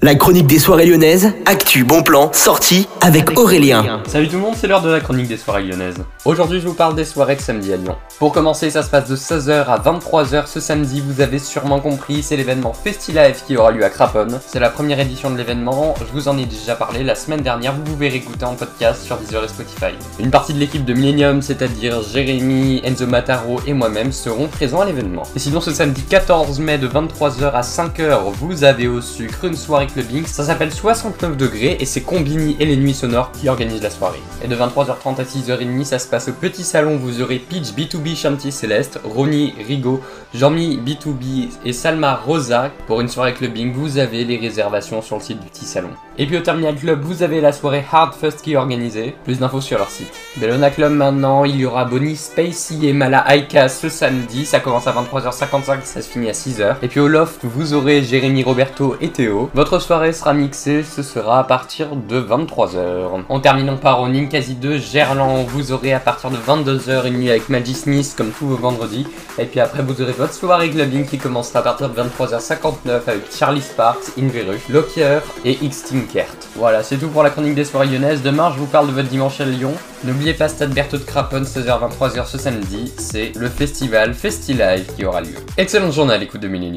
La chronique des soirées lyonnaises, actu, bon plan, sortie avec Aurélien. Salut tout le monde, c'est l'heure de la chronique des soirées lyonnaises. Aujourd'hui, je vous parle des soirées de samedi à Lyon. Pour commencer, ça se passe de 16h à 23h ce samedi, vous avez sûrement compris, c'est l'événement FestiLive qui aura lieu à Craponne. C'est la première édition de l'événement, je vous en ai déjà parlé la semaine dernière, vous pouvez réécouter en podcast sur Deezer et Spotify. Une partie de l'équipe de Millennium, c'est-à-dire Jérémy, Enzo Mataro et moi-même, seront présents à l'événement. Et sinon, ce samedi 14 mai de 23h à 5h, vous avez au sucre une soirée clubbing. Ça s'appelle 69 degrés et c'est Combini et les Nuits Sonores qui organisent la soirée. Et de 23h30 à 6h30, ça se passe au petit salon. Vous aurez Peach B2B Chanty Céleste, Ronnie Rigaud, Jean-Mi B2B et Salma Rosa. Pour une soirée clubbing, vous avez les réservations sur le site du petit salon. Et puis au Terminal Club, vous avez la soirée Hard Fest qui est organisée. Plus d'infos sur leur site. Bellona Club maintenant, il y aura Bonnie Spacey et Mala Aika ce samedi. Ça commence à 23h55, ça se finit à 6h. Et puis au Loft, vous aurez Jérémy Roberto et Théo. Votre soirée sera mixée, ce sera à partir de 23h. En terminant par au Ninkasi 2 Gerland, vous aurez à partir de 22h une nuit avec Magis Nice comme tous vos vendredis. Et puis après, vous aurez votre soirée clubbing qui commencera à partir de 23h59 avec Charlie Sparks, Inveru, Locker et Xtinkert. Voilà, c'est tout pour la chronique des soirées lyonnaises. Demain, je vous parle de votre dimanche à Lyon. N'oubliez pas Stade Berthaud de Craponne, 16h-23h ce samedi. C'est le festival FestiLive qui aura lieu. Excellente journée à l'écoute de Millennium.